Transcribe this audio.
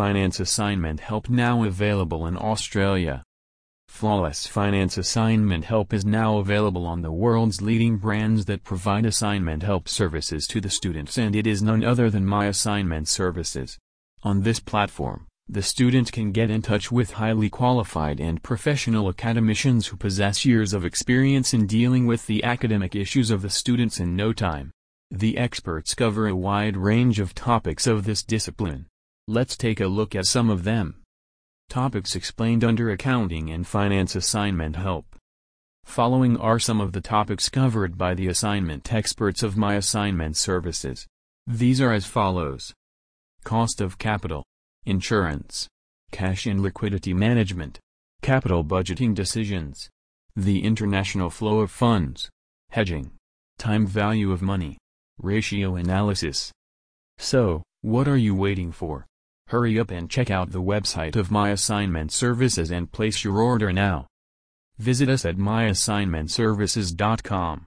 Finance Assignment Help now available in Australia. Flawless Finance Assignment Help is now available on the world's leading brands that provide assignment help services to the students and it is none other than My Assignment Services. On this platform, the student can get in touch with highly qualified and professional academicians who possess years of experience in dealing with the academic issues of the students in no time. The experts cover a wide range of topics of this discipline. Let's take a look at some of them. Topics explained under Accounting and Finance Assignment Help. Following are some of the topics covered by the assignment experts of My Assignment Services. These are as follows. Cost of capital insurance, cash and liquidity management, capital budgeting decisions, the international flow of funds, hedging, time value of money, ratio analysis. So, what are you waiting for? Hurry up and check out the website of My Assignment Services and place your order now. Visit us at myassignmentservices.com.